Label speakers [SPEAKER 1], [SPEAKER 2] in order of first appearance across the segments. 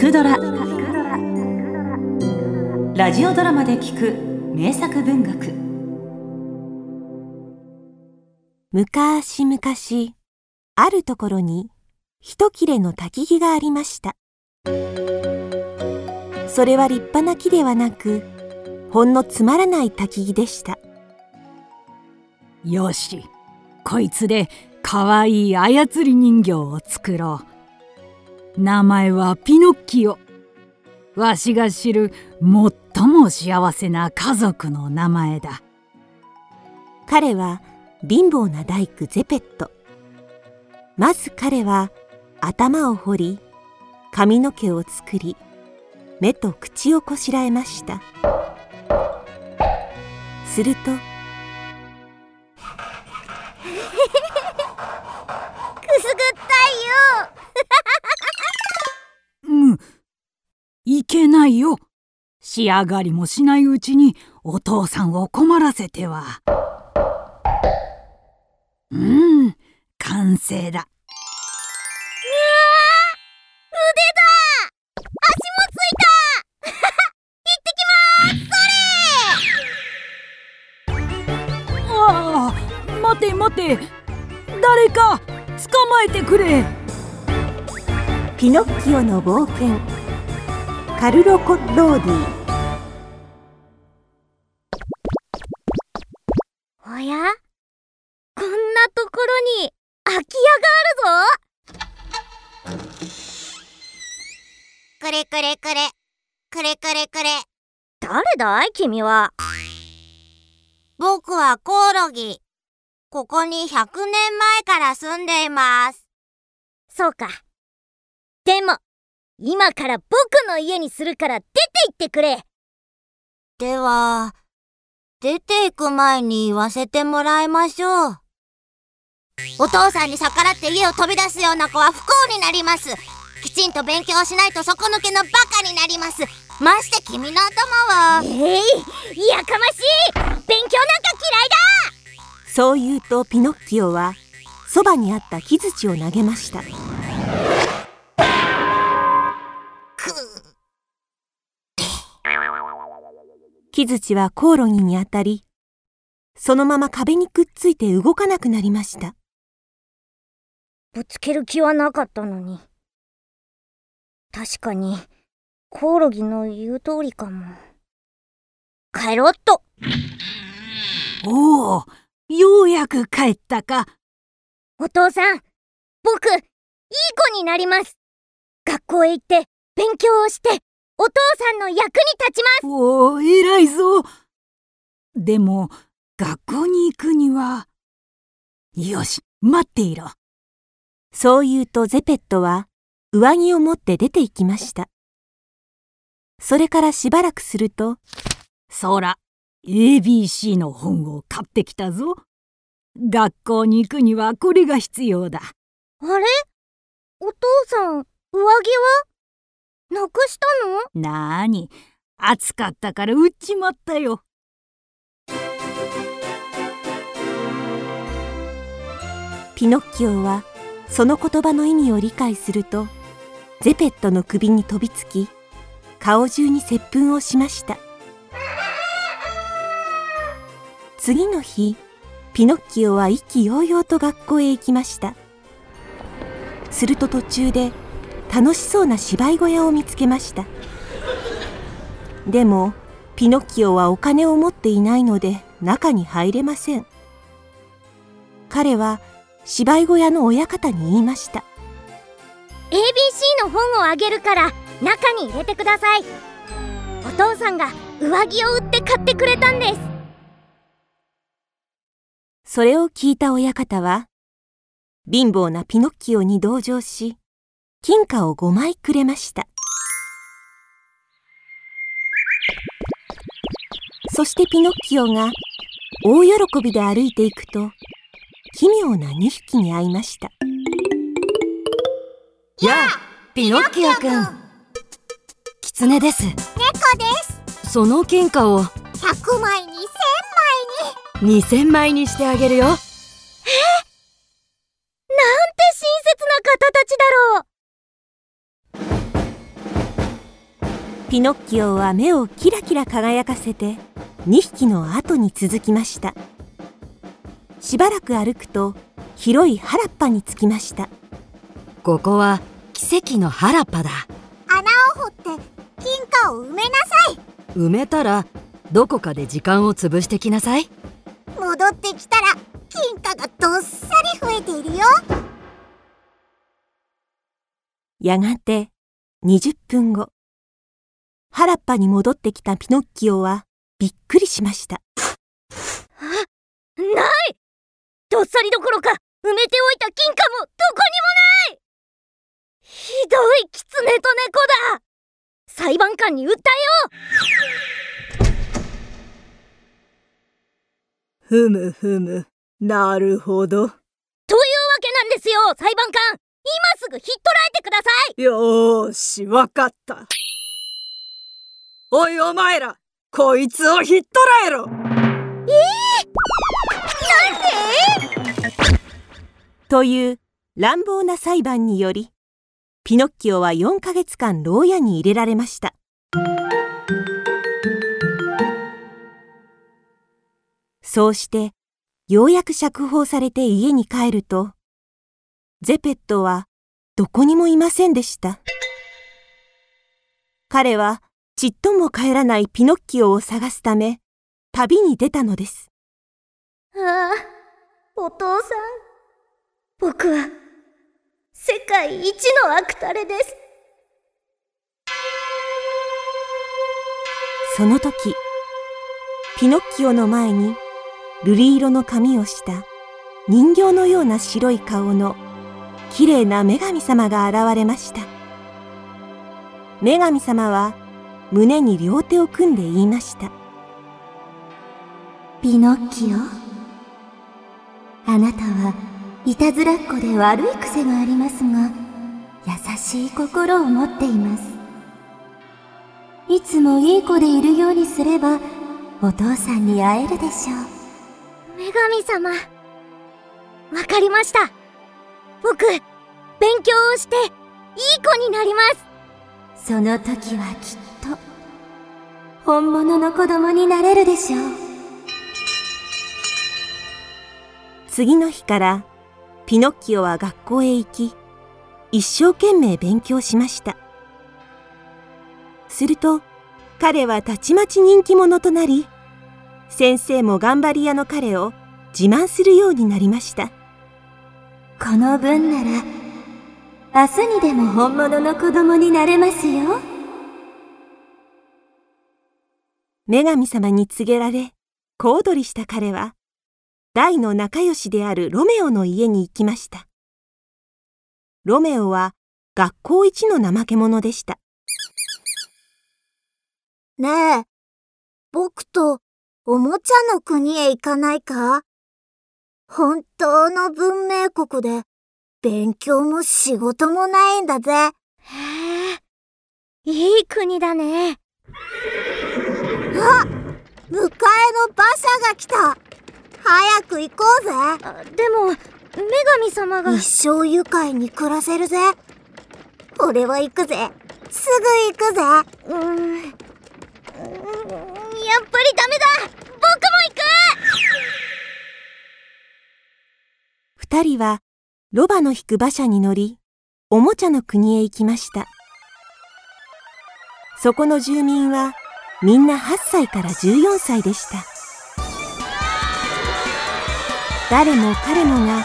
[SPEAKER 1] くドラ」ラジオドラマで聞く名作文学。
[SPEAKER 2] 昔々あるところに一切れの焚き木がありました。それは立派な木ではなくほんのつまらない焚き木でした。
[SPEAKER 3] よしこいつでかわいい操り人形を作ろう名前はピノッキオ。わしが知る最も幸せな家族の名前だ。
[SPEAKER 2] 彼は貧乏な大工ゼペット。まず彼は頭を掘り髪の毛を作り目と口をこしらえました。すると
[SPEAKER 4] くすぐった
[SPEAKER 3] いないよ。仕上がりもしないうちにお父さんを困らせては。うん完成だ。
[SPEAKER 4] うわ腕だ足もついた。
[SPEAKER 3] 行ってきます。それ。ああ待て待て。誰か捕まえてくれ。
[SPEAKER 2] ピノッキオの冒険カルロ・コッローディ。
[SPEAKER 4] おや？こんなところに空き家があるぞ。
[SPEAKER 5] くれくれくれ。くれくれくれ。
[SPEAKER 4] 誰だい？君は。
[SPEAKER 5] 僕はコオロギ。ここに100年前から住んでいます。
[SPEAKER 4] そうか。でも今から僕の家にするから出て行ってくれ。
[SPEAKER 5] では出て行く前に言わせてもらいましょう。お父さんに逆らって家を飛び出すような子は不幸になります。きちんと勉強しないと底抜けのバカになります。まして君の頭は。
[SPEAKER 4] えい、やかましい。勉強なんか嫌いだ。
[SPEAKER 2] そう言うとピノッキオはそばにあった木槌を投げました木槌はコオロギに当たりそのまま壁にくっついて動かなくなりました。
[SPEAKER 4] ぶつける気はなかったのに。確かにコオロギの言う通りかも。帰ろっと。
[SPEAKER 3] おおようやく帰ったか。
[SPEAKER 4] お父さん僕いい子になります。学校へ行って勉強をしてお父さんの役に立ちます。
[SPEAKER 3] おお偉いぞ。でも学校に行くにはよし待っていろ。
[SPEAKER 2] そう言うとゼペットは上着を持って出て行きました。それからしばらくすると
[SPEAKER 3] そら ABC の本を買ってきたぞ。学校に行くにはこれが必要だ。
[SPEAKER 4] あれ？お父さん上着は？なくしたの？
[SPEAKER 3] なーに？暑かったから売っちまったよ。
[SPEAKER 2] ピノッキオはその言葉の意味を理解するとゼペットの首に飛びつき顔中に接吻をしました。次の日ピノッキオは意気揚々と学校へ行きました。すると途中で楽しそうな芝居小屋を見つけました。でもピノッキオはお金を持っていないので中に入れません。彼は芝居小屋の親方に言いました。
[SPEAKER 4] ABC の本をあげるから中に入れてください。お父さんが上着を売って買ってくれたんです。
[SPEAKER 2] それを聞いた親方は貧乏なピノッキオに同情し金貨を5枚くれました。そしてピノッキオが大喜びで歩いていくと奇妙な2匹に会いました。
[SPEAKER 6] やあピノッキオくん。狐です。
[SPEAKER 5] 猫です。
[SPEAKER 6] その金貨を
[SPEAKER 5] 100枚に1000枚
[SPEAKER 6] に。2000枚にしてあげるよ。
[SPEAKER 4] なんて親切な方たちだろう
[SPEAKER 2] ピノッキオは目をキラキラ輝かせて2匹の後に続きました。しばらく歩くと広い原っぱに着きました。
[SPEAKER 6] ここは奇跡の原っぱだ。
[SPEAKER 5] 穴を掘って金貨を埋めなさい。
[SPEAKER 6] 埋めたらどこかで時間を潰してきなさい。
[SPEAKER 5] 戻ってきたら金貨がどっさり増えているよ。
[SPEAKER 2] やがて20分後原っぱに戻ってきたピノッキオはびっくりしました。
[SPEAKER 4] ない！どっさりどころか埋めておいた金貨もどこにもない！ひどい狐と猫だ！裁判官に訴えよう！
[SPEAKER 7] ふむふむ。なるほど。
[SPEAKER 4] というわけなんですよ裁判官。今すぐひっ捕らえてください！
[SPEAKER 7] よーしわかったおいお前らこいつをひっ捕らえろ。ええ。
[SPEAKER 2] なんてという乱暴な裁判によりピノッキオは4ヶ月間牢屋に入れられました。そうしてようやく釈放されて家に帰るとゼペットはどこにもいませんでした。彼はちっとも帰らないピノッキオを探すため旅に出たのです。
[SPEAKER 4] ああお父さん。僕は世界一の悪タレです。
[SPEAKER 2] その時ピノッキオの前に瑠璃色の髪をした人形のような白い顔のきれいな女神様が現れました。女神様は胸に両手を組んで言いました。
[SPEAKER 8] ピノッキオあなたはいたずらっ子で悪い癖がありますが優しい心を持っています。いつもいい子でいるようにすればお父さんに会えるでしょう。
[SPEAKER 4] 女神様わかりました。僕勉強をしていい子になります。
[SPEAKER 8] その時はきっと本物の子供になれるでしょう。
[SPEAKER 2] 次の日からピノッキオは学校へ行き一生懸命勉強しました。すると彼はたちまち人気者となり先生も頑張り屋の彼を自慢するようになりました。
[SPEAKER 8] この分なら明日にでも本物の子供になれますよ
[SPEAKER 2] 女神様に告げられ小躍りした彼は大の仲良しであるロメオの家に行きました。ロメオは学校一の怠け者でした。
[SPEAKER 5] ねえ僕とおもちゃの国へ行かないか？本当の文明国で勉強も仕事もないんだぜ。
[SPEAKER 4] へえいい国だね
[SPEAKER 5] あ迎えの馬車が来た。早く行こうぜ。
[SPEAKER 4] あでも女神様が。
[SPEAKER 5] 一生愉快に暮らせるぜ。俺は行くぜ。すぐ行くぜ。
[SPEAKER 4] うーん。うーんやっぱりダメだ。僕も行く。
[SPEAKER 2] 二人はロバの引く馬車に乗りおもちゃの国へ行きました。そこの住民はみんな8歳から14歳でした。誰も彼もが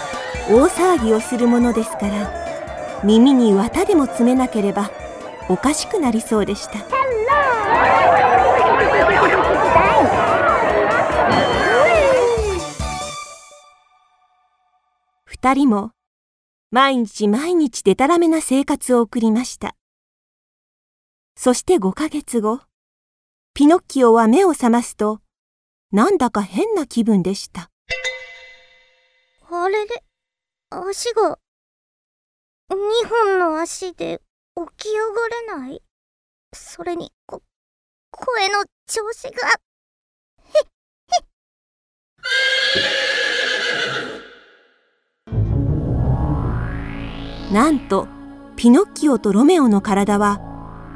[SPEAKER 2] 大騒ぎをするものですから耳に綿でも詰めなければおかしくなりそうでした。二人も毎日毎日でたらめな生活を送りました。そして5ヶ月後ピノッキオは目を覚ますとなんだか変な気分でした。
[SPEAKER 4] あれで足が2本の足で起き上がれない？それにこ声の調子が。
[SPEAKER 2] なんとピノッキオとロメオの体は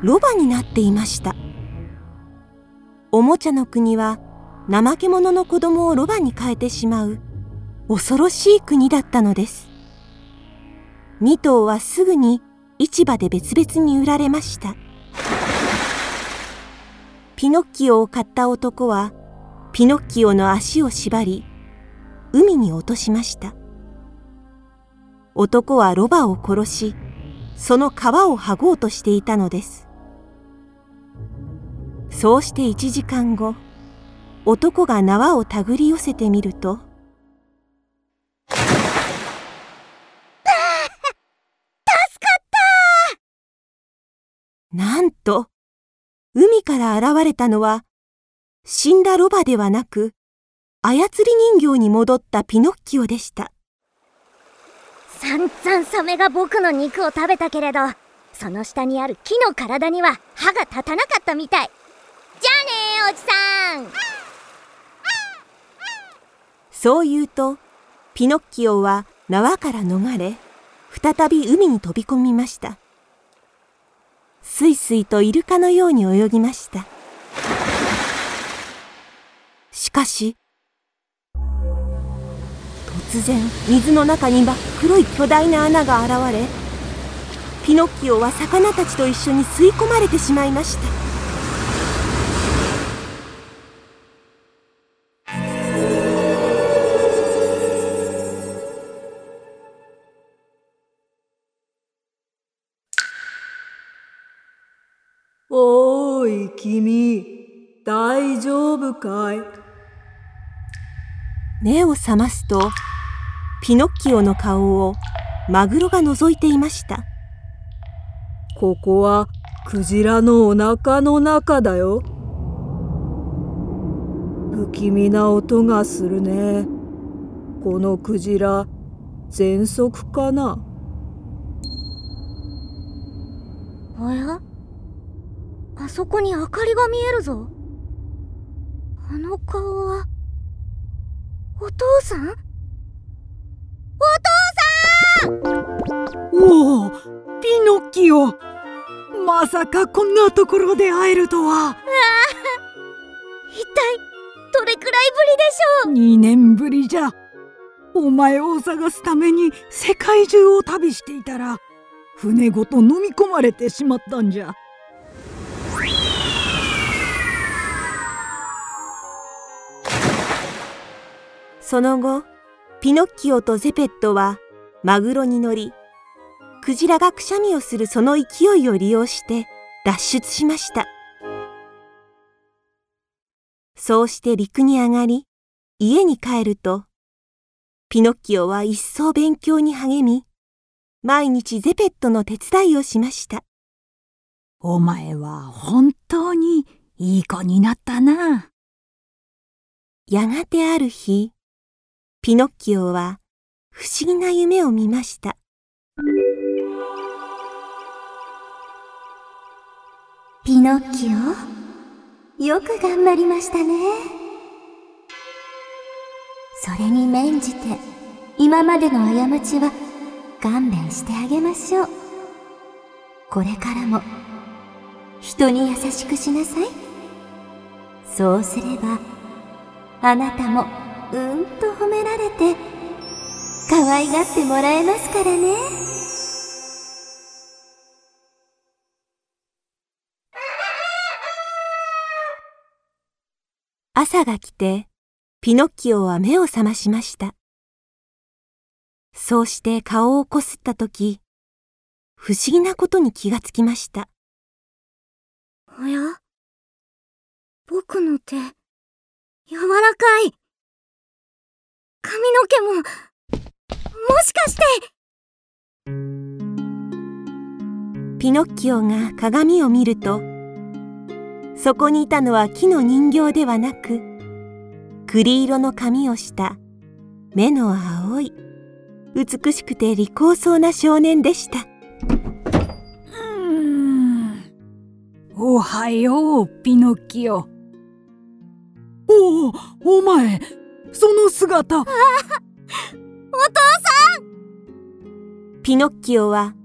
[SPEAKER 2] ロバになっていましたおもちゃの国は怠け者の子供をロバに変えてしまう恐ろしい国だったのです。2頭はすぐに市場で別々に売られました。ピノッキオを買った男はピノッキオの足を縛り海に落としました。男はロバを殺し、その皮を剥ごうとしていたのです。そうして一時間後、男が縄を手繰り寄せてみると、
[SPEAKER 4] 助かった
[SPEAKER 2] なんと、海から現れたのは、死んだロバではなく、操り人形に戻ったピノッキオでした。
[SPEAKER 4] 散々サメが僕の肉を食べたけれどその下にある木の体には歯が立たなかったみたいおじさん。
[SPEAKER 2] そう言うとピノッキオは縄から逃れ再び海に飛び込みました。すいすいとイルカのように泳ぎました。しかし突然水の中に真っ黒い巨大な穴が現れピノッキオは魚たちと一緒に吸い込まれてしまいました。
[SPEAKER 7] かい。
[SPEAKER 2] 目を覚ますとピノッキオの顔をマグロが覗いていました。
[SPEAKER 7] ここはクジラのお腹の中だよ。不気味な音がするね。このクジラ喘息かな。
[SPEAKER 4] おや？あそこに明かりが見えるぞあの顔はお父さん？
[SPEAKER 3] おおピノッキオ。まさかこんなところで会えるとは。
[SPEAKER 4] 一体どれくらいぶりでしょう
[SPEAKER 3] ？2年ぶりじゃ。お前を探すために世界中を旅していたら船ごと飲み込まれてしまったんじゃ
[SPEAKER 2] その後ピノッキオとゼペットはマグロに乗り、クジラがくしゃみをするその勢いを利用して脱出しました。そうして陸に上がり、家に帰ると、ピノッキオは一層勉強に励み、毎日ゼペットの手伝いをしました。
[SPEAKER 3] お前は本当にいい子になったな。
[SPEAKER 2] やがてある日、ピノッキオは不思議な夢を見ました。
[SPEAKER 8] ピノッキオ、よく頑張りましたね。それに免じて、今までの過ちは勘弁してあげましょう。これからも、人に優しくしなさい。そうすれば、あなたもうんと褒められて、可愛がってもらえますからね。
[SPEAKER 2] 朝が来て、ピノッキオは目を覚ましました。そうして顔をこすったとき、不思議なことに気がつきました。
[SPEAKER 4] おや？僕の手、柔らかい。髪の毛も。もしかして。
[SPEAKER 2] ピノッキオが鏡を見るとそこにいたのは木の人形ではなく栗色の髪をした目の青い美しくて利口そうな少年でした。
[SPEAKER 3] おはようピノッキオ。おおお前その姿。
[SPEAKER 2] ピノッキオは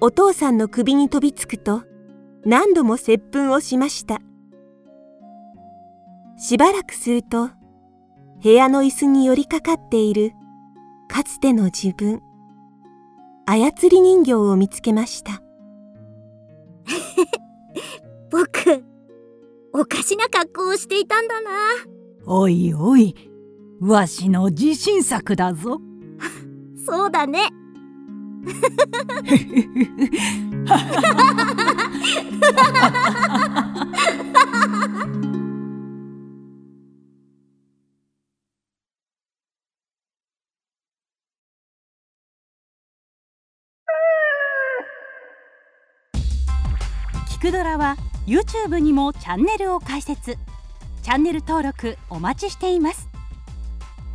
[SPEAKER 2] お父さんの首に飛びつくと何度も接吻をしました。しばらくすると部屋の椅子に寄りかかっているかつての自分。操り人形を見つけました。
[SPEAKER 4] 僕おかしな格好をしていたんだな。
[SPEAKER 3] おいおいわしの自信作だぞ。
[SPEAKER 4] そうだね。
[SPEAKER 1] 聞くドラは YouTube にもチャンネルを開設。チャンネル登録お待ちしています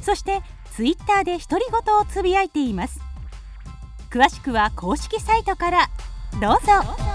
[SPEAKER 1] そして Twitter で独り言をつぶやいています。詳しくは公式サイトから。どうぞ。